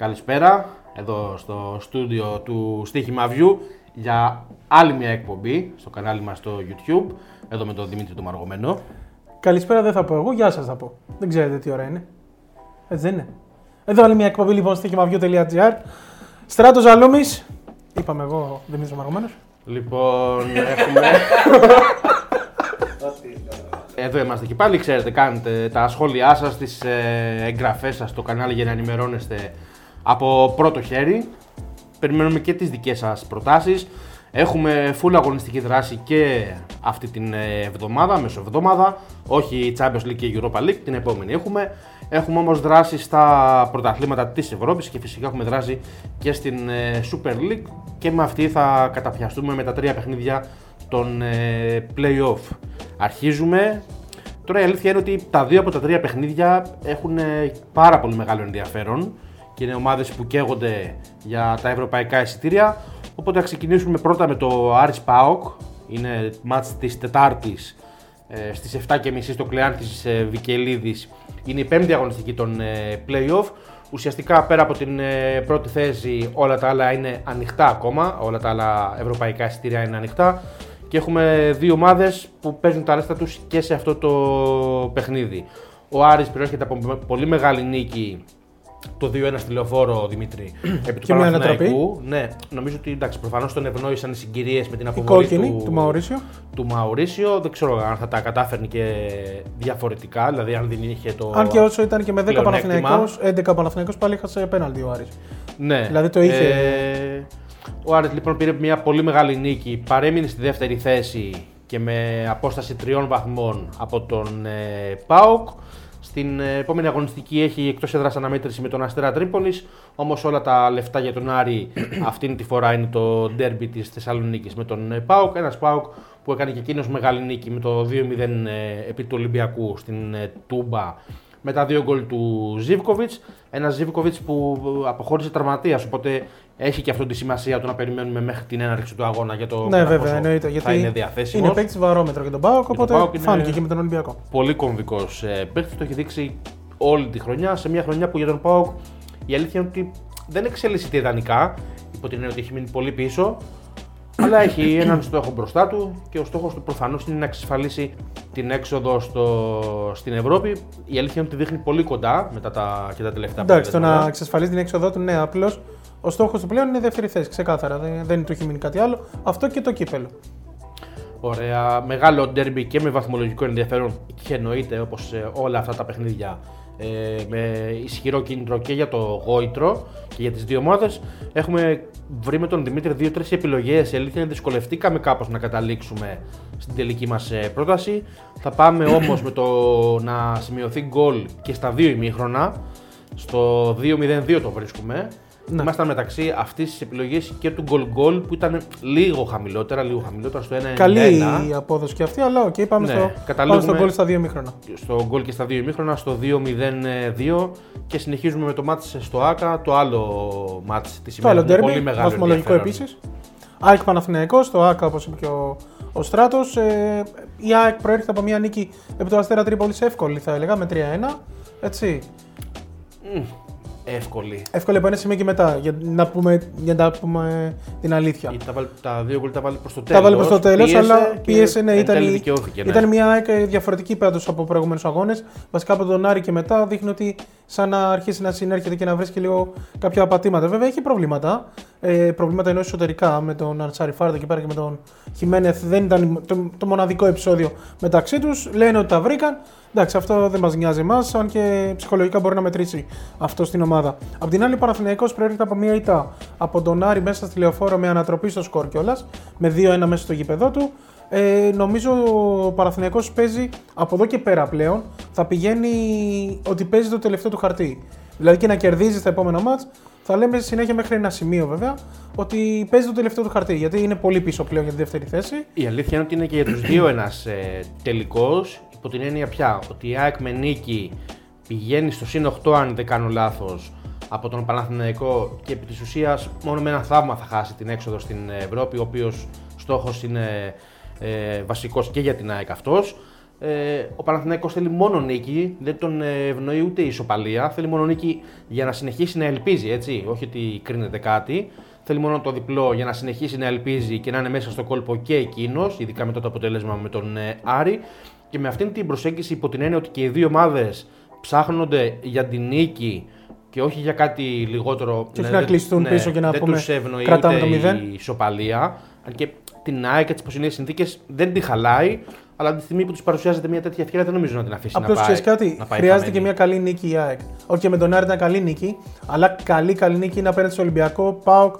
Καλησπέρα, εδώ στο στούντιο του Στίχημα View για άλλη μια εκπομπή στο κανάλι μας στο YouTube, εδώ με τον Δημήτρη του Μαργομένο. Καλησπέρα δεν θα πω εγώ, γεια σας θα πω. Δεν ξέρετε τι ώρα είναι. Έτσι δεν είναι. Εδώ άλλη μια εκπομπή λοιπόν στοίχημαβιού.gr Στράτος Ζαλούμης, είπαμε εγώ Δημήτρης Μαργομένος. Λοιπόν, έχουμε... Εδώ είμαστε και πάλι, ξέρετε, κάνετε τα σχόλιά σας, τις ε, εγγραφές σας στο κανάλι για να ενημερώνεστε από πρώτο χέρι. Περιμένουμε και τις δικές σας προτάσεις. Έχουμε full αγωνιστική δράση και αυτή την ε, εβδομάδα, μεσοεβδομάδα. Όχι Champions League και Europa League, την επόμενη έχουμε. Έχουμε όμως δράση στα πρωταθλήματα της Ευρώπης και φυσικά έχουμε δράση και στην ε, Super League και με αυτή θα καταπιαστούμε με τα τρία παιχνίδια των ε, play-off. Αρχίζουμε. Τώρα η αλήθεια είναι ότι τα δύο από τα τρία παιχνίδια έχουν πάρα πολύ μεγάλο ενδιαφέρον και είναι ομάδες που καίγονται για τα ευρωπαϊκά εισιτήρια. Οπότε θα ξεκινήσουμε πρώτα με το Άρης ΠΑΟΚ. Είναι μάτς της Τετάρτης ε, στις 7.30 στο Κλεάνθης ε, Βικελίδης. Είναι η πέμπτη αγωνιστική των ε, play-off. Ουσιαστικά πέρα από την ε, πρώτη θέση όλα τα άλλα είναι ανοιχτά ακόμα, όλα τα άλλα ευρωπαϊκά εισιτήρια είναι ανοιχτά και έχουμε δύο ομάδες που παίζουν τα ρέστα τους και σε αυτό το παιχνίδι. Ο Άρης προέρχεται από πολύ μεγάλη νίκη το 2-1 στη λεωφόρο Δημήτρη επί του Και μια Παναθηναϊκού. Ναι, νομίζω ότι εντάξει, προφανώς τον ευνόησαν οι συγκυρίες με την αποβολή κόκκινη του, του Μαουρίσιο. του Μαουρίσιο. Δεν ξέρω αν θα τα κατάφερνε και διαφορετικά, δηλαδή αν δεν είχε το. Αν και όσο ήταν και με 10 πλεονέκτημα. Παναθηναϊκός, 11 Παναθηναϊκός πάλι είχασε πέναλτι ο Άρης. Ναι. Δηλαδή το είχε- Ε, ο Άρης λοιπόν πήρε μια πολύ μεγάλη νίκη, παρέμεινε στη δεύτερη θέση και με απόσταση τριών βαθμών από τον ε, ΠΑΟΚ. Στην ε, επόμενη αγωνιστική έχει εκτός έδρας αναμέτρηση με τον Αστέρα Τρίπολης. Όμως όλα τα λεφτά για τον Άρη αυτήν τη φορά είναι το ντέρμπι της Θεσσαλονίκης με τον ε, ΠΑΟΚ. Ένας ΠΑΟΚ που έκανε και εκείνος μεγάλη νίκη με το 2-0 ε, επί του Ολυμπιακού στην ε, Τούμπα με τα δύο γκολ του Ζίβκοβιτ. Ένας Ζίβκοβιτ που αποχώρησε τραυματία, οπότε έχει και αυτό τη σημασία του να περιμένουμε μέχρι την έναρξη του αγώνα για το Ναι, κατά βέβαια, πόσο εννοείται. θα Γιατί είναι διαθέσιμος. είναι παίκτης βαρόμετρο για τον Πάοκ, τον οπότε ΠΑΟΚ είναι- φάνηκε και με τον Ολυμπιακό. Πολύ κομβικός ε, παίκτης, το έχει δείξει όλη τη χρονιά. Σε μια χρονιά που για τον Πάοκ η αλήθεια είναι ότι δεν εξελίσσεται ιδανικά, υπό την έννοια ότι έχει μείνει πολύ πίσω. Αλλά έχει έναν στόχο μπροστά του και ο στόχος του προφανώς είναι να εξασφαλίσει την έξοδο στο, στην Ευρώπη. Η αλήθεια είναι ότι δείχνει πολύ κοντά μετά τα, και τα τελευταία Εντάξει, το να αποτελέσματα. εξασφαλίσει την έξοδό του, ναι, απλώς ο στόχος του πλέον είναι η δεύτερη θέση. Ξεκάθαρα. Δεν, δεν του έχει μείνει κάτι άλλο. Αυτό και το κύπελο. Ωραία. Μεγάλο ντέρμπι και με βαθμολογικό ενδιαφέρον και εννοείται όπως όλα αυτά τα παιχνίδια ε, με ισχυρό κίνητρο και για το γόητρο και για τις δύο ομάδε. Έχουμε βρει με τον Δημήτρη δύο-τρει επιλογές. Η αλήθεια είναι δυσκολευτήκαμε κάπως να καταλήξουμε στην τελική μας πρόταση. Θα πάμε όμως με το να σημειωθεί γκολ και στα δύο ημίχρονα. Στο 2-0-2 το βρίσκουμε. Ναι. Ήμασταν μεταξύ αυτής της επιλογής και του γκολ γκολ που ήταν λίγο χαμηλότερα, λίγο χαμηλότερα στο 1-1. Καλή η απόδοση και αυτή, αλλά οκ, πάμε, Ναι, στο, καταλήγουμε- πάμε στο γκολ στα δύο ημίχρονα. στο γκολ και στα δύο ημίχρονα, στο 2-0-2 και συνεχίζουμε με το μάτς στο ΟΑΚΑ, το άλλο μάτς της Το άλλο ημέρας με πολύ ντέρμπι, μεγάλο βαθμολογικό ενδιαφέρον. επίσης. ΑΕΚ Παναθηναϊκός, στο ΟΑΚΑ όπως είπε και ο, ο Στράτος. Ε, η ΑΕΚ προέρχεται από μια νίκη επί του Αστέρα Τρίπολης εύκολη, θα έλεγα, με 3-1. Έτσι. Μμ, Εύκολη. Εύκολη από ένα σημείο και μετά, για να πούμε, για να πούμε την αλήθεια. Γιατί τα, βάλει- τα δύο γκολ τα βάλει προς το τέλος. Τα βάλε προς το τέλος, πίεσε αλλά και πίεσε, ναι, εν ήταν, τέλει η- δικαιώθηκε, ναι. ήταν μια ΑΕΚ διαφορετική πάντω από προηγούμενους αγώνες. Βασικά από τον Άρη και μετά δείχνει ότι σαν να αρχίσει να συνέρχεται και να βρίσκει λίγο κάποια απατήματα. Βέβαια έχει προβλήματα. Ε, προβλήματα ενό εσωτερικά με τον Αντσάρι Φάρδο και πέρα και με τον Χιμένεθ. Δεν ήταν το, το μοναδικό επεισόδιο μεταξύ τους. Λένε ότι τα βρήκαν. Εντάξει, αυτό δεν μας νοιάζει εμάς, αν και ψυχολογικά μπορεί να μετρήσει αυτό στην ομάδα. Απ' την άλλη, ο Παναθηναϊκός προέρχεται από μια ήττα από τον Άρη μέσα στη λεωφόρο με ανατροπή στο σκορ κιόλας, με 2-1 μέσα στο γήπεδό του. Ε, νομίζω ο Παναθηναϊκός παίζει από εδώ και πέρα πλέον. Θα πηγαίνει ότι παίζει το τελευταίο του χαρτί. Δηλαδή και να κερδίζει στα επόμενα μάτς, θα λέμε συνέχεια μέχρι ένα σημείο βέβαια, ότι παίζει το τελευταίο του χαρτί. Γιατί είναι πολύ πίσω πλέον για τη δεύτερη θέση. Η αλήθεια είναι ότι είναι και για τους δύο ένας ε, τελικός, υπό την έννοια πια ότι η ΑΕΚ με νίκη πηγαίνει στο συν 8 αν δεν κάνω λάθος από τον Παναθηναϊκό και επί της ουσίας μόνο με ένα θαύμα θα χάσει την έξοδο στην Ευρώπη, ο οποίος στόχος είναι ε, βασικός και για την ΑΕΚ αυτός. Ε, ο Παναθηναϊκός θέλει μόνο νίκη, δεν τον ε, ευνοεί ούτε η ισοπαλία. Θέλει μόνο νίκη για να συνεχίσει να ελπίζει, έτσι. Όχι ότι κρίνεται κάτι. Θέλει μόνο το διπλό για να συνεχίσει να ελπίζει και να είναι μέσα στο κόλπο και εκείνος, ειδικά μετά το αποτέλεσμα με τον ε, Άρη. Και με αυτήν την προσέγγιση, υπό την έννοια ότι και οι δύο ομάδες ψάχνονται για την νίκη και όχι για κάτι λιγότερο. Και όχι να κλειστούν πίσω και να δεν πούμε, τους ευνοεί κρατάμε ούτε το μηδέν. η ισοπαλία. Αν και την ΑΕΚ έτσι πω είναι οι συνθήκες δεν τη χαλάει, αλλά τη στιγμή που τους παρουσιάζεται μια τέτοια ευκαιρία δεν νομίζω να την αφήσει Απλώς να πάει. ξέρεις κάτι, να πάει χρειάζεται χαμένη. και μια καλή νίκη η ΑΕΚ. Όχι και με τον Άρη ήταν καλή νίκη, αλλά καλή καλή νίκη είναι απέναντι στο Ολυμπιακό, ΠΑΟΚ,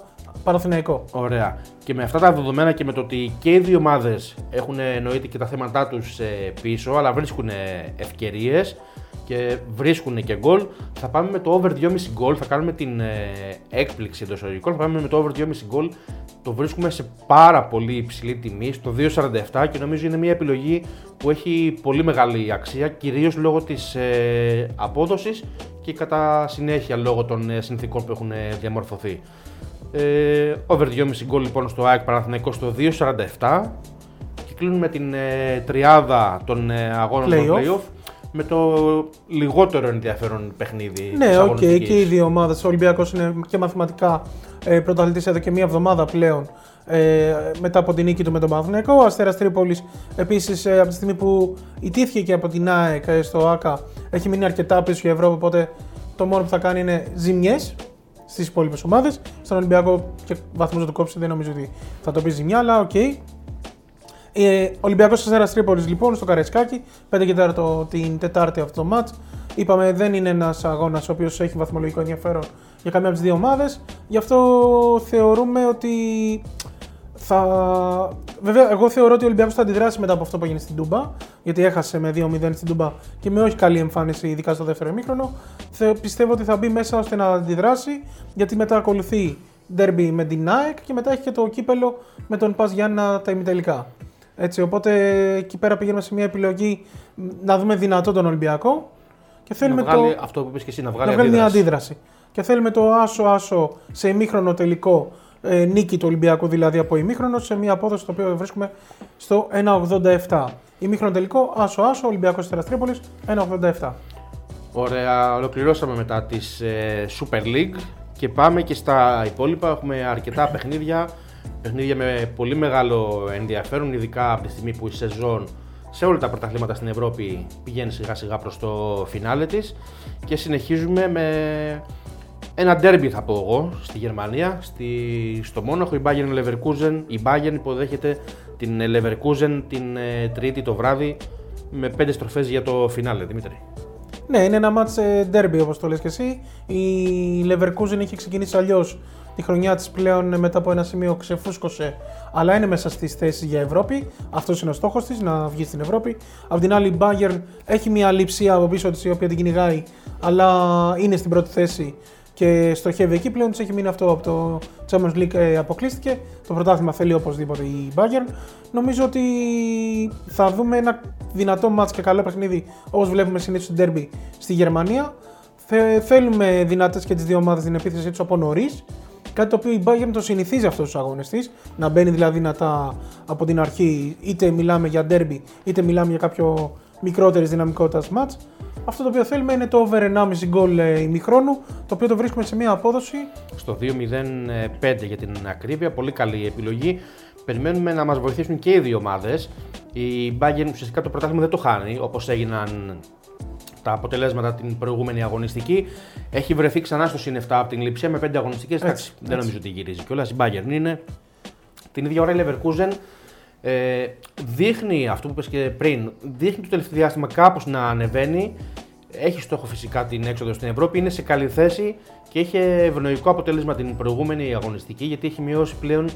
Παναθηναϊκό. Ωραία. Και με αυτά τα δεδομένα και με το ότι και οι δύο ομάδες έχουν εννοείται και τα θέματα τους πίσω, αλλά βρίσκουν ευκαιρίες και βρίσκουν και γκολ, θα πάμε με το over 2,5 γκολ. Θα κάνουμε την ε, έκπληξη εντός εισαγωγικών. Θα πάμε με το over 2,5 γκολ. Το βρίσκουμε σε πάρα πολύ υψηλή τιμή, στο 2,47 και νομίζω είναι μια επιλογή που έχει πολύ μεγάλη αξία, κυρίως λόγω της ε, απόδοσης και κατά συνέχεια λόγω των ε, συνθήκων που έχουν ε, διαμορφωθεί. Ε, over 2,5 γκολ λοιπόν στο ΑΕΚ Παναθηναϊκός στο 2,47 και κλείνουμε την ε, τριάδα των ε, αγώνων των Play-off. Play-off με το λιγότερο ενδιαφέρον παιχνίδι Ναι, της οκ, αγωνιστικής. και οι δύο ομάδες. Ο Ολυμπιακός είναι και μαθηματικά ε, πρωταθλητής εδώ και μία εβδομάδα πλέον ε, μετά από την νίκη του με τον Παναθηναϊκό. Ο Αστέρας Τρίπολης επίσης ε, από τη στιγμή που ηττήθηκε και από την ΑΕΚ ε, στο ΟΑΚΑ έχει μείνει αρκετά πίσω για Ευρώπη. Οπότε το μόνο που θα κάνει είναι ζημιές στις υπόλοιπες ομάδες. Στον Ολυμπιακό και βαθμό να το κόψει δεν νομίζω ότι θα το πει ζημιά, αλλά οκ. Ε, Ολυμπιακός Αστέρας Τρίπολης λοιπόν στο Καραϊσκάκη, 5 και 4 την Τετάρτη αυτό το μάτς. Είπαμε δεν είναι ένας αγώνας ο οποίος έχει βαθμολογικό ενδιαφέρον για καμία από τις δύο ομάδες. Γι' αυτό θεωρούμε ότι θα. Βέβαια, εγώ θεωρώ ότι ο Ολυμπιακός θα αντιδράσει μετά από αυτό που έγινε στην Τούμπα. Γιατί έχασε με 2-0 στην Τούμπα και με όχι καλή εμφάνιση, ειδικά στο δεύτερο ημίχρονο. Θε- Πιστεύω ότι θα μπει μέσα ώστε να αντιδράσει, γιατί μετά ακολουθεί ντέρμπι με την ΑΕΚ και μετά έχει και το κύπελο με τον Πας Γιάννα τα ημιτελικά. Έτσι, οπότε εκεί πέρα πηγαίνουμε σε μια επιλογή μ, να δούμε δυνατό τον Ολυμπιακό και θέλουμε να βγάλει το, αυτό που είπες και εσύ, να βγάλει, να βγάλει μια αντίδραση. αντίδραση. Και θέλουμε το άσο-άσο σε ημίχρονο τελικό ε, νίκη του Ολυμπιακού, δηλαδή από ημίχρονο, σε μια απόδοση το οποίο βρίσκουμε στο 1,87. Ημίχρονο τελικό, άσο-άσο, Ολυμπιακός Τρίπολη, 1,87. Ωραία, ολοκληρώσαμε μετά τις ε, Super League και πάμε και στα υπόλοιπα. Έχουμε αρκετά παιχνίδια, παιχνίδια με πολύ μεγάλο ενδιαφέρον, ειδικά από τη στιγμή που η σεζόν σε όλα τα πρωταθλήματα στην Ευρώπη πηγαίνει σιγά σιγά προς το φινάλε της και συνεχίζουμε με ένα ντέρμπι θα πω εγώ στη Γερμανία, στη, στο Μόναχο η Bayern Leverkusen, η Bayern υποδέχεται την Leverkusen την ε, τρίτη το βράδυ με πέντε στροφές για το φινάλε, Δημήτρη. Ναι, είναι ένα μάτς ε, derby όπως το λες και εσύ. Η Leverkusen είχε ξεκινήσει αλλιώς τη χρονιά της πλέον ε, μετά από ένα σημείο ξεφούσκωσε, αλλά είναι μέσα στις θέσεις για Ευρώπη. Αυτός είναι ο στόχος της, να βγει στην Ευρώπη. Απ' την άλλη η Bayern έχει μια λειψία από πίσω της η οποία την κυνηγάει, αλλά είναι στην πρώτη θέση και στοχεύει εκεί. Πλέον της έχει μείνει αυτό από το Champions League ε, αποκλείστηκε. Το πρωτάθλημα θέλει οπωσδήποτε η Bayern. Νομίζω ότι θα δούμε ένα δυνατό μάτς και καλό παιχνίδι όπως βλέπουμε συνήθως στο derby στη Γερμανία. Θε- θέλουμε δυνατές και τις δύο ομάδες την επίθεσή τους από νωρίς. Κάτι το οποίο η Bayern το συνηθίζει αυτούς τους αγώνες της, να μπαίνει δηλαδή δυνατά από την αρχή, είτε μιλάμε για derby, είτε μιλάμε για κάποιο μικρότερης δυναμικότητας match. Αυτό το οποίο θέλουμε είναι το over 1,5 γκολ ε, ημιχρόνου, το οποίο το βρίσκουμε σε μια απόδοση στο 2-0-5 για την ακρίβεια. Πολύ καλή επιλογή. Περιμένουμε να μας βοηθήσουν και οι δύο ομάδες. Η Bayern ουσιαστικά το πρωτάθλημα δεν το χάνει όπως έγιναν τα αποτελέσματα την προηγούμενη αγωνιστική. Έχει βρεθεί ξανά στο συν 7 από την Λιψία με 5 αγωνιστικές. Δεν έτσι. νομίζω ότι γυρίζει κιόλας. Η Bayern είναι. Την ίδια ώρα η Leverkusen ε, δείχνει αυτό που είπες και πριν, δείχνει το τελευταίο διάστημα κάπως να ανεβαίνει. Έχει στόχο φυσικά την έξοδο στην Ευρώπη, είναι σε καλή θέση και είχε ευνοϊκό αποτέλεσμα την προηγούμενη αγωνιστική γιατί έχει μειώσει πλέον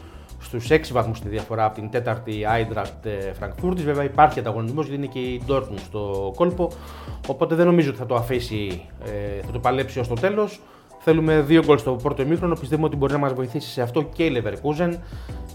στους 6 βαθμούς τη διαφορά από την τέταρτη Eintracht ε, Frankfurt. Βέβαια υπάρχει ανταγωνισμός γιατί είναι και η Dortmund στο κόλπο. Οπότε δεν νομίζω ότι θα το αφήσει, ε, θα το παλέψει ως το τέλος. Θέλουμε δύο γκολ στο πρώτο ημίχρονο. Πιστεύουμε ότι μπορεί να μας βοηθήσει σε αυτό και η Leverkusen.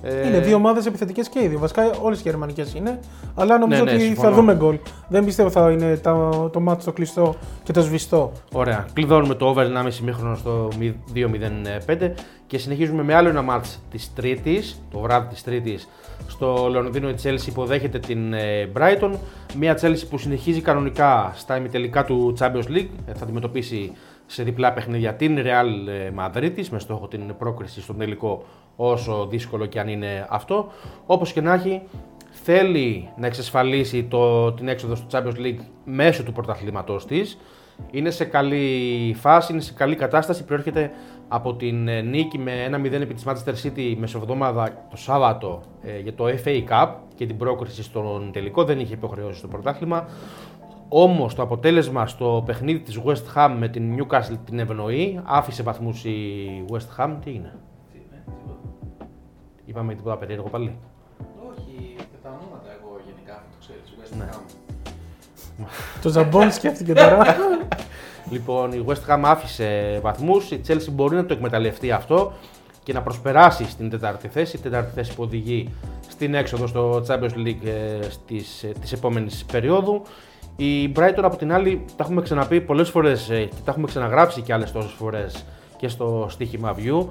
Ε, Είναι δύο ομάδες επιθετικές και ήδη. Βασικά όλες οι γερμανικές είναι. Αλλά νομίζω Ναι, ναι, ότι συμφωνώ. θα δούμε γκολ. Δεν πιστεύω θα είναι το, το μάτι το κλειστό και το σβηστό. Ωραία. Κλειδώνουμε το over 1,5 ημίχρονο στο 2-0-5 και συνεχίζουμε με άλλο ένα μάτς της Τρίτης, το βράδυ της Τρίτης, στο Λονδίνο η Chelsea υποδέχεται την ε, Brighton. Μια Chelsea που συνεχίζει κανονικά στα ημιτελικά του Champions League. Ε, Θα αντιμετωπίσει σε διπλά παιχνίδια την Real ε, Madrid με στόχο την πρόκριση στον τελικό όσο δύσκολο και αν είναι αυτό. Όπως και να έχει, θέλει να εξασφαλίσει το, την έξοδο στο Champions League μέσω του πρωταθλήματός της. Είναι σε καλή φάση, είναι σε καλή κατάσταση. Προέρχεται από την ε, νίκη με 1-0 επί της Manchester City μεσοβδόμαδα το Σάββατο ε, για το FA Cup και την πρόκριση στον τελικό. Δεν είχε υποχρεώσει στο πρωτάθλημα. Όμως το αποτέλεσμα στο παιχνίδι της West Ham με την Newcastle την ευνοεί. Άφησε βαθμούς η West Ham. Τι είναι, είπαμε τίποτα περίεργο πάλι. Όχι, και τα ονόματα εγώ γενικά αυτό το ξέρεις. West Ναι. Ham. το Ζαμπόν σκέφτηκε τώρα. Λοιπόν, η West Ham άφησε βαθμούς, η Chelsea μπορεί να το εκμεταλλευτεί αυτό και να προσπεράσει στην τετάρτη θέση, η τετάρτη θέση που οδηγεί στην έξοδο στο Champions League ε, στις, ε, της επόμενης περίοδου. Η Brighton από την άλλη, τα έχουμε ξαναπεί πολλές φορές ε, και τα έχουμε ξαναγράψει και άλλες τόσες φορές και στο στοίχημα View.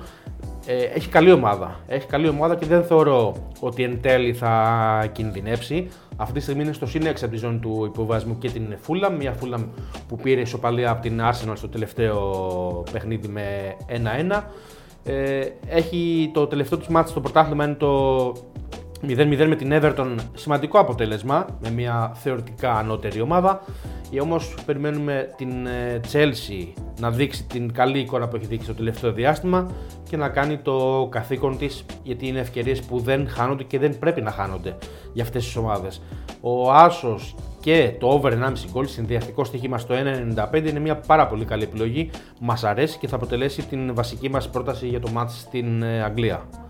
Ε, έχει καλή ομάδα. Έχει καλή ομάδα και δεν θεωρώ ότι εν τέλει θα κινδυνεύσει. Αυτή τη στιγμή είναι στο συν 6 από τη ζώνη του υποβασμού και την Fulham. Μια Fulham που πήρε ισοπαλία από την Arsenal στο τελευταίο παιχνίδι με 1-1. Ε, έχει το τελευταίο του μάτι στο πρωτάθλημα είναι το 0-0 με την Everton. Σημαντικό αποτέλεσμα με μια θεωρητικά ανώτερη ομάδα. Ή όμως περιμένουμε την ε, Chelsea να δείξει την καλή εικόνα που έχει δείξει το τελευταίο διάστημα και να κάνει το καθήκον της γιατί είναι ευκαιρίες που δεν χάνονται και δεν πρέπει να χάνονται για αυτές τις ομάδες. Ο Άσος και το over 1,5 γκολ συνδυαστικό στοίχημα στο 1,95 είναι μια πάρα πολύ καλή επιλογή. Μας αρέσει και θα αποτελέσει την βασική μας πρόταση για το μάτς στην ε, Αγγλία.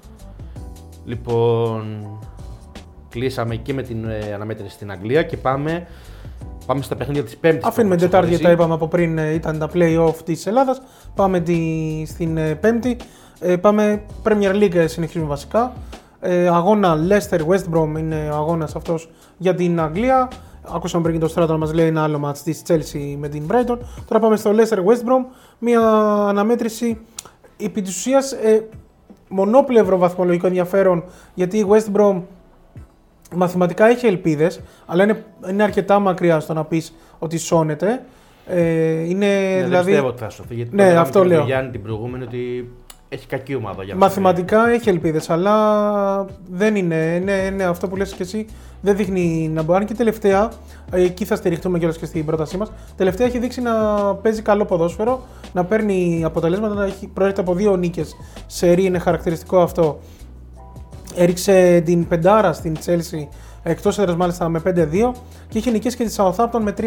Λοιπόν, κλείσαμε και με την ε, αναμέτρηση στην Αγγλία και πάμε, πάμε στα παιχνίδια της Πέμπτης. που Αφήνουμε έχουμε την Τετάρτη γιατί τα ξεχωρίσει. είπαμε από πριν, ε, ήταν τα play-off της Ελλάδας. Πάμε τη, στην ε, Πέμπτη. Ε, πάμε Premier League, ε, συνεχίζουμε βασικά. Ε, αγώνα Leicester West Brom είναι ο αγώνας αυτός για την Αγγλία. Ακούσαμε πριν και το Στράτο να μας λέει ένα άλλο match της Chelsea με την Brighton. Τώρα πάμε στο Leicester West Brom. Μια αναμέτρηση επί της ουσίας ε, μονόπλευρο βαθμολογικό ενδιαφέρον γιατί η West Brom μαθηματικά έχει ελπίδες, αλλά είναι, είναι αρκετά μακριά στο να πεις ότι σώνεται. Ε, είναι Ναι, δηλαδή. Δεν πιστεύω ότι θα σωθεί. Γιατί Ναι, το λέγαμε αυτό και με τον λέω. Γιάννη την προηγούμενη ότι έχει κακή ομάδα για Μαθηματικά έχει ελπίδες, αλλά δεν είναι, είναι, είναι αυτό που λες και εσύ. Δεν δείχνει να μπορεί. Αν και τελευταία, ε, εκεί θα στηριχτούμε κιόλας και στην πρότασή μας. Τελευταία έχει δείξει να παίζει καλό ποδόσφαιρο, να παίρνει αποτελέσματα, να έχει προέρχεται από δύο νίκες. Σε ρί είναι χαρακτηριστικό αυτό. Έριξε την πεντάρα στην Chelsea εκτός έδρας μάλιστα με 5-2 και είχε νικήσει και τη Southampton με 3-0.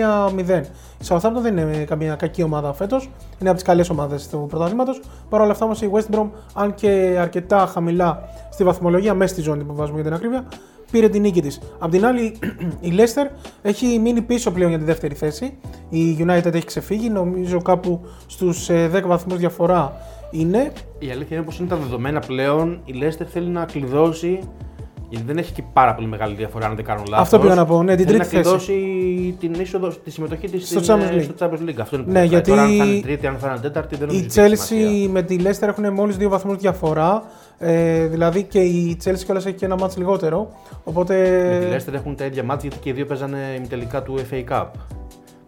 Η Southampton δεν είναι καμία κακή ομάδα φέτος, είναι από τις καλές ομάδες του πρωταθλήματος. Παρ' όλα αυτά όμως η West Brom, αν και αρκετά χαμηλά στη βαθμολογία, μέσα στη ζώνη που βάζουμε για την ακρίβεια, πήρε την νίκη της. Απ' την άλλη, η Leicester έχει μείνει πίσω πλέον για τη δεύτερη θέση. Η United έχει ξεφύγει, νομίζω κάπου στους 10 βαθμούς διαφορά είναι. Η αλήθεια είναι πως είναι τα δεδομένα πλέον. Η Leicester θέλει να κλειδώσει. Γιατί δεν έχει και πάρα πολύ μεγάλη διαφορά, αν δεν κάνω λάθος. Αυτό πήγα να πω, ναι, την θέλει τρίτη να θέση. κλειδώσει την είσοδο, τη συμμετοχή της Στο Champions League. στο Champions League. Αυτό είναι που Ναι, μετράει. γιατί Τώρα, αν θα είναι τρίτη, αν θα είναι τέταρτη, δεν νομίζω Η ότι έχει σημασία. Chelsea με τη Leicester έχουν μόλις δύο βαθμούς διαφορά. Ε, δηλαδή και η Chelsea κιόλας έχει και ένα μάτς λιγότερο. Οπότε. Με τη Leicester έχουν τα ίδια μάτια γιατί και οι δύο παίζανε ημιτελικά του FA Cup.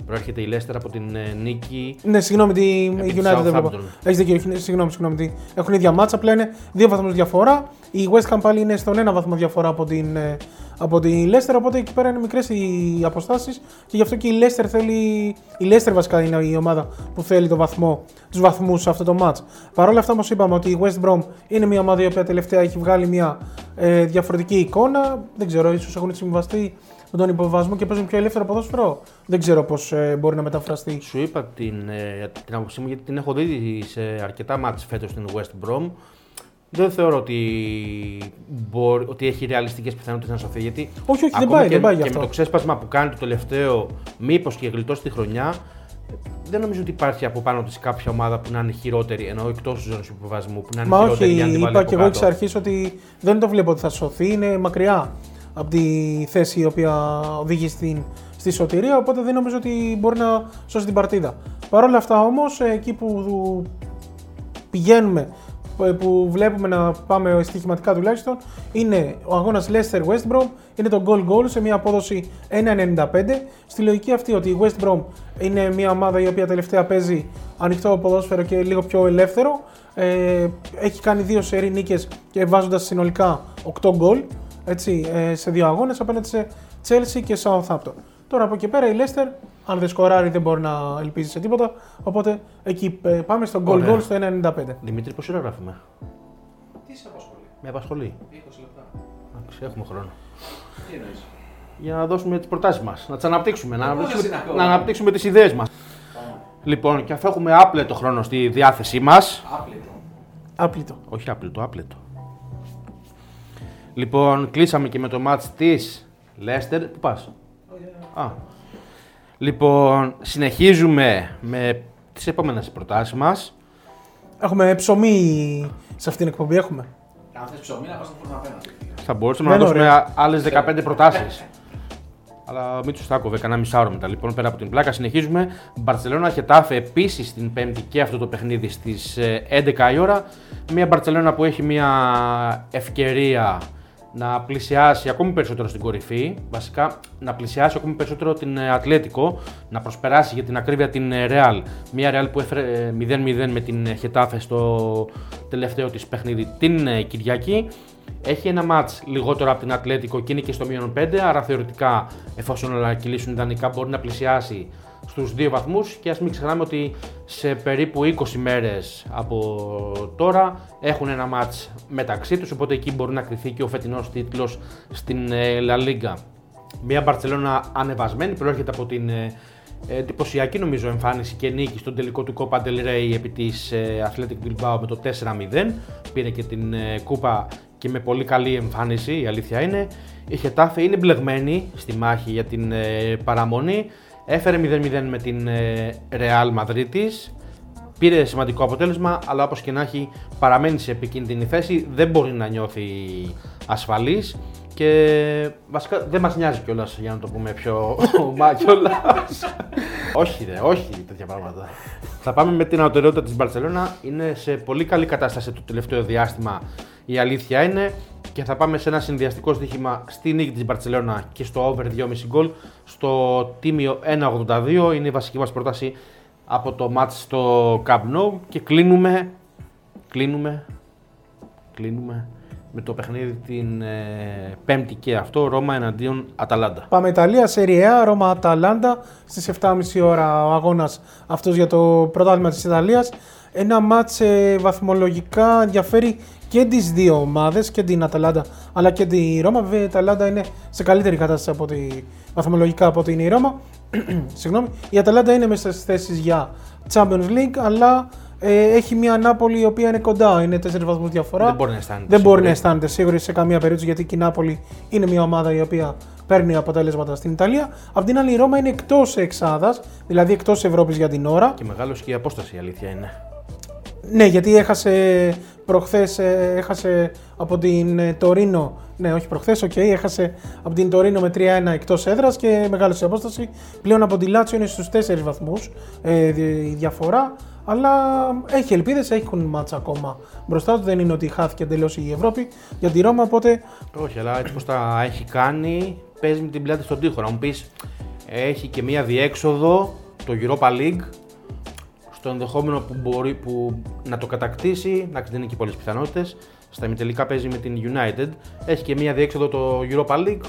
Προέρχεται η Leicester από την ε, νίκη. Ναι, συγγνώμη, τη Επί η της United δεν βλέπω. Southampton. Έχεις δίκιο, έχει- συγγνώμη, συγγνώμη. τι- Έχουν ίδια μάτσα, απλά είναι δύο βαθμού διαφορά. Η West Ham πάλι είναι στον ένα βαθμό διαφορά από την, ε, από την Leicester, οπότε εκεί πέρα είναι μικρές οι αποστάσεις και γι' αυτό και η Leicester θέλει. Η Leicester βασικά είναι η ομάδα που θέλει το βαθμό, τους βαθμούς σε αυτό το match. Παρ' όλα αυτά όμω είπαμε ότι η West Brom είναι μια ομάδα η οποία τελευταία έχει βγάλει μια ε, διαφορετική εικόνα. Δεν ξέρω, ίσως έχουν συμβαστεί με τον υποβασμό και παίζουν πιο ελεύθερο ποδόσφαιρο. Δεν ξέρω πώς μπορεί να μεταφραστεί. Σου είπα την, ε, την άποψή μου γιατί την έχω δει σε αρκετά μάτς φέτος στην West Brom. Δεν θεωρώ ότι, μπορεί, ότι έχει ρεαλιστικές πιθανότητες να σωθεί. Γιατί Όχι, όχι, δεν ακόμα πάει, και, δεν πάει γι' και αυτό. με το ξέσπασμα που κάνει το τελευταίο, μήπως και γλιτώσει τη χρονιά, δεν νομίζω ότι υπάρχει από πάνω της κάποια ομάδα που να είναι χειρότερη, ενώ εκτός της ζώνης υποβασμού, που να είναι Μα χειρότερη όχι, για να την βάλει είπα από και εγώ εξ κάτω. αρχής ότι δεν το βλέπω ότι θα σωθεί. Είναι μακριά από τη θέση η οποία οδηγεί στην, στη σωτηρία. Οπότε δεν νομίζω ότι μπορεί να σώσει την παρτίδα. Παρ' όλα αυτά όμως, εκεί που πηγαίνουμε, που- που βλέπουμε να πάμε στοιχηματικά τουλάχιστον, είναι ο αγώνας Leicester West Brom. Είναι το goal goal σε μια απόδοση 1,95. Στη λογική αυτή ότι η West Brom είναι μια ομάδα η οποία τελευταία παίζει ανοιχτό ποδόσφαιρο και λίγο πιο ελεύθερο. Ε, έχει κάνει δύο σερή νίκες και βάζοντας συνολικά 8 γκολ έτσι, ε, σε δύο αγώνες απέναντι σε Chelsea και Southampton. Τώρα από εκεί πέρα η Leicester, αν δεν σκοράρει δεν μπορεί να ελπίζει σε τίποτα, οπότε εκεί ε, πάμε στο goal Ωραία. goal στο 1,95. Δημήτρη, πόση ώρα γράφουμε; Τι σε απασχολεί; Με απασχολεί. 20 λεπτά. Εντάξει, έχουμε χρόνο. Τι εννοείς; Για να δώσουμε τις προτάσεις μας, να τις αναπτύξουμε, να Πόσες αναπτύξουμε, είναι ακόμα; να αναπτύξουμε τις ιδέες μας. Πάμε. Λοιπόν, και αφού έχουμε άπλετο χρόνο στη διάθεσή μα. Άπλητο. Άπλητο. Όχι άπλετο, άπλετο. Λοιπόν, κλείσαμε και με το μάτς της Leicester. Πού πας; Α. Λοιπόν, συνεχίζουμε με τις επόμενες προτάσεις μας. Έχουμε ψωμί σε αυτήν την εκπομπή, έχουμε. Αν θες ψωμί, να πας στο φούρνο απέναντι. Θα μπορούσαμε Δεν να είναι δώσουμε άλλες 15 προτάσεις. Αλλά μην τους τα κόβε, κανένα μισάωρο μετά. Λοιπόν, πέρα από την πλάκα, συνεχίζουμε. Μπαρσελόνα Χετάφε επίσης την Πέμπτη και αυτό το παιχνίδι στις 11 η ώρα. Μια Μπαρσελόνα που έχει μια ευκαιρία να πλησιάσει ακόμη περισσότερο στην κορυφή. Βασικά να πλησιάσει ακόμη περισσότερο την ε, Ατλέτικο, να προσπεράσει για την ακρίβεια την ε, Real. Μια Real που έφερε ε, 0-0 με την ε, Χετάφε στο τελευταίο της παιχνίδι την ε, Κυριακή. Έχει ένα μάτς λιγότερο από την Ατλέτικο και είναι και στο μείον 5, άρα θεωρητικά εφόσον όλα κυλήσουν ιδανικά μπορεί να πλησιάσει στους δύο βαθμούς και ας μην ξεχνάμε ότι σε περίπου 20 μέρες από τώρα έχουν ένα μάτς μεταξύ τους οπότε εκεί μπορεί να κρυθεί και ο φετινός τίτλος στην ε, La Liga. Μια Μπαρτσελώνα ανεβασμένη προέρχεται από την ε, εντυπωσιακή νομίζω εμφάνιση και νίκη στον τελικό του Copa del Rey επί της ε, Athletic Bilbao με το 4-0. Πήρε και την ε, κούπα και με πολύ καλή εμφάνιση, η αλήθεια είναι. Η Χετάφε είναι μπλεγμένη στη μάχη για την ε, παραμονή. Έφερε 0-0 με την ε, Real Madrid Πήρε σημαντικό αποτέλεσμα, αλλά όπως και να έχει παραμένει σε επικίνδυνη θέση, δεν μπορεί να νιώθει ασφαλής. Και βασικά δεν μας νοιάζει κιόλας για να το πούμε πιο ομά κιόλας. όχι ρε, όχι τέτοια πράγματα. Θα πάμε με την αουτερότητα της Μπαρτσελώνα, είναι σε πολύ καλή κατάσταση το τελευταίο διάστημα. Η αλήθεια είναι και θα πάμε σε ένα συνδυαστικό στοίχημα στη νίκη της Μπαρτσελώνα και στο over 2,5 γκολ στο τίμιο 1,82 είναι η βασική μας πρόταση από το match στο Camp Nou και κλείνουμε, κλείνουμε, κλείνουμε με το παιχνίδι την ε, πέμπτη και αυτό, Ρώμα εναντίον Αταλάντα. Πάμε Ιταλία, Serie A, Ρώμα Αταλάντα στις 7.30 ώρα ο αγώνας αυτός για το πρωτάθλημα της Ιταλίας. Ένα μάτς ε, βαθμολογικά ενδιαφέρει και τις δύο ομάδες, και την Αταλάντα αλλά και τη Ρώμα. Βέβαια η Αταλάντα είναι σε καλύτερη κατάσταση από τη, βαθμολογικά από ότι είναι η Ρώμα. Συγγνώμη. Η Αταλάντα είναι μέσα στις θέσεις για Champions League αλλά ε, έχει μια Νάπολη η οποία είναι κοντά, είναι 4 βαθμούς διαφορά. Δεν μπορεί να αισθάνεται. Δεν μπορεί σίγουρη. να αισθάνεται σίγουρη σε καμία περίπτωση γιατί και η Νάπολη είναι μια ομάδα η οποία παίρνει αποτελέσματα στην Ιταλία. Απ' την άλλη, η Ρώμα είναι εκτός εξάδας, δηλαδή εκτός Ευρώπης για την ώρα. Και μεγάλο και η απόσταση η αλήθεια είναι. Ναι, γιατί έχασε προχθές έχασε από την ε, Τορίνο. Ναι, όχι προχθές, οκ, έχασε από την Τορίνο με 3-1 εκτός έδρας και μεγάλη σε απόσταση. Πλέον από τη Λάτσιο είναι στους 4 βαθμούς ε, δι- η διαφορά. Αλλά έχει ελπίδες, έχουν μάτσα ακόμα μπροστά τους. Δεν είναι ότι χάθηκε εντελώ η Ευρώπη για τη Ρώμα. Οπότε Όχι, αλλά έτσι πως τα έχει κάνει, παίζεις με την πλάτη στον τοίχο. Να μου πεις, έχει και μία διέξοδο, το Europa League, στο ενδεχόμενο που μπορεί που να το κατακτήσει, να δεν είναι και πολλές πιθανότητες, στα ημιτελικά παίζει με την United, έχει και μία διέξοδο το Europa League,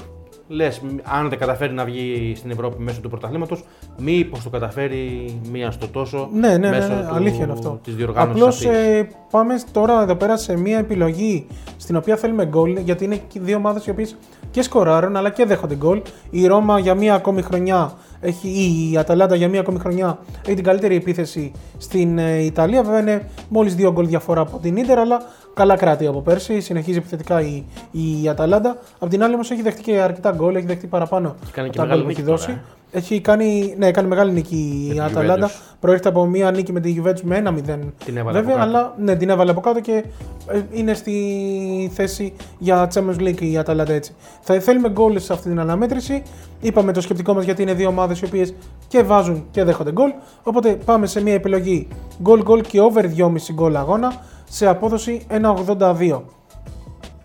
λες αν δεν καταφέρει να βγει στην Ευρώπη μέσω του πρωταθλήματος, μήπως το καταφέρει μία στο τόσο Ναι, ναι, ναι, μέσω ναι, του, αλήθεια είναι αυτό. της διοργάνωσης Απλώς αυτής. πάμε τώρα εδώ πέρα σε μια επιλογή στην οποία θέλουμε γκολ, γιατί είναι και δύο ομάδες οι οποίες και σκοράρουν αλλά και δέχονται γκολ. Η Ρώμα για μία ακόμη χρονιά Έχει, η Αταλάντα για μία ακόμη χρονιά έχει την καλύτερη επίθεση στην ε, Ιταλία. Βέβαια είναι μόλις δύο γκολ διαφορά από την ντερ, αλλά καλά κράτη από πέρσι. Συνεχίζει επιθετικά η, η Αταλάντα. Απ' την άλλη όμως έχει δεχτεί και αρκετά γκολ, έχει δεχτεί παραπάνω κάνει από και τα μεγάλη γκολ που έχει νίκη δώσει. τώρα, Έχει κάνει, ναι, κάνει μεγάλη νίκη την η Αταλάντα. Juventus. Προέρχεται από μία νίκη με τη Juventus με 1-0. Την έβαλε Βέβαια, από κάτω. αλλά ναι, την έβαλε από κάτω και ε, είναι στη θέση για Champions League η Αταλάντα έτσι. Θα θέλουμε γκολ σε αυτή την αναμέτρηση. Είπαμε το σκεπτικό μας γιατί είναι δύο ομάδες οι οποίες και βάζουν και δέχονται γκολ. Οπότε πάμε σε μια επιλογή γκολ γκολ και over 2,5 γκολ αγώνα σε απόδοση 1,82.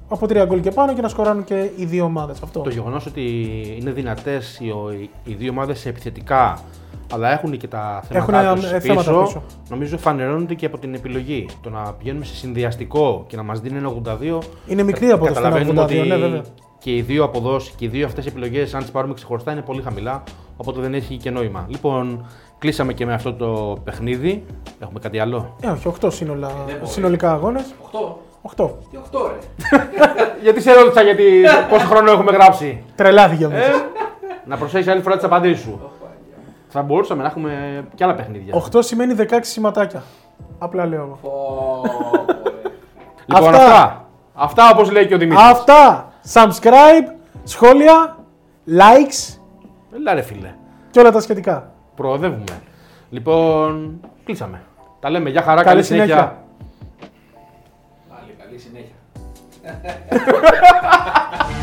Από 3 γκολ και πάνω και να σκοράνουν και οι δύο ομάδες. Αυτό. Το γεγονός ότι είναι δυνατές οι, οι δύο ομάδες επιθετικά, αλλά έχουν και τα Έχουν, θέματα, ε, τους ε, πίσω, θέματα πίσω. νομίζω φανερώνεται και από την επιλογή. Το να πηγαίνουμε σε συνδυαστικό και να μας δίνει ένα 82. Είναι μικρή η απόδοση, Καταλαβαίνουμε ένα 82, ότι ναι, βέβαια. και οι δύο αποδόσεις και οι δύο αυτές επιλογές, αν τις πάρουμε ξεχωριστά, είναι πολύ χαμηλά. Οπότε δεν έχει και νόημα. Λοιπόν, κλείσαμε και με αυτό το παιχνίδι. Έχουμε κάτι άλλο; Ε, όχι, 8 σύνολα, δεν μπορεί. συνολικά αγώνες. 8. 8. Τι 8 ρε; γιατί σε ρώτησα γιατί πόσο χρόνο έχουμε γράψει. Τρελάθηκε όμως. Ε, να προσέχεις άλλη φορά τις απαντήσεις σου. Θα μπορούσαμε να έχουμε και άλλα παιχνίδια. 8 σημαίνει 16 σηματάκια. Απλά λέω εγώ. Πω, πω, ρε. Λοιπόν, Αυτά. αυτά. Αυτά, όπως λέει και ο Δημήτρης. Αυτά. Subscribe, σχόλια, likes Έλα ρε φίλε. και όλα τα σχετικά. Προοδεύουμε. Λοιπόν, κλείσαμε. Τα λέμε. Γεια χαρά, Καλή καλή συνέχεια. συνέχεια. Πάλι καλή συνέχεια.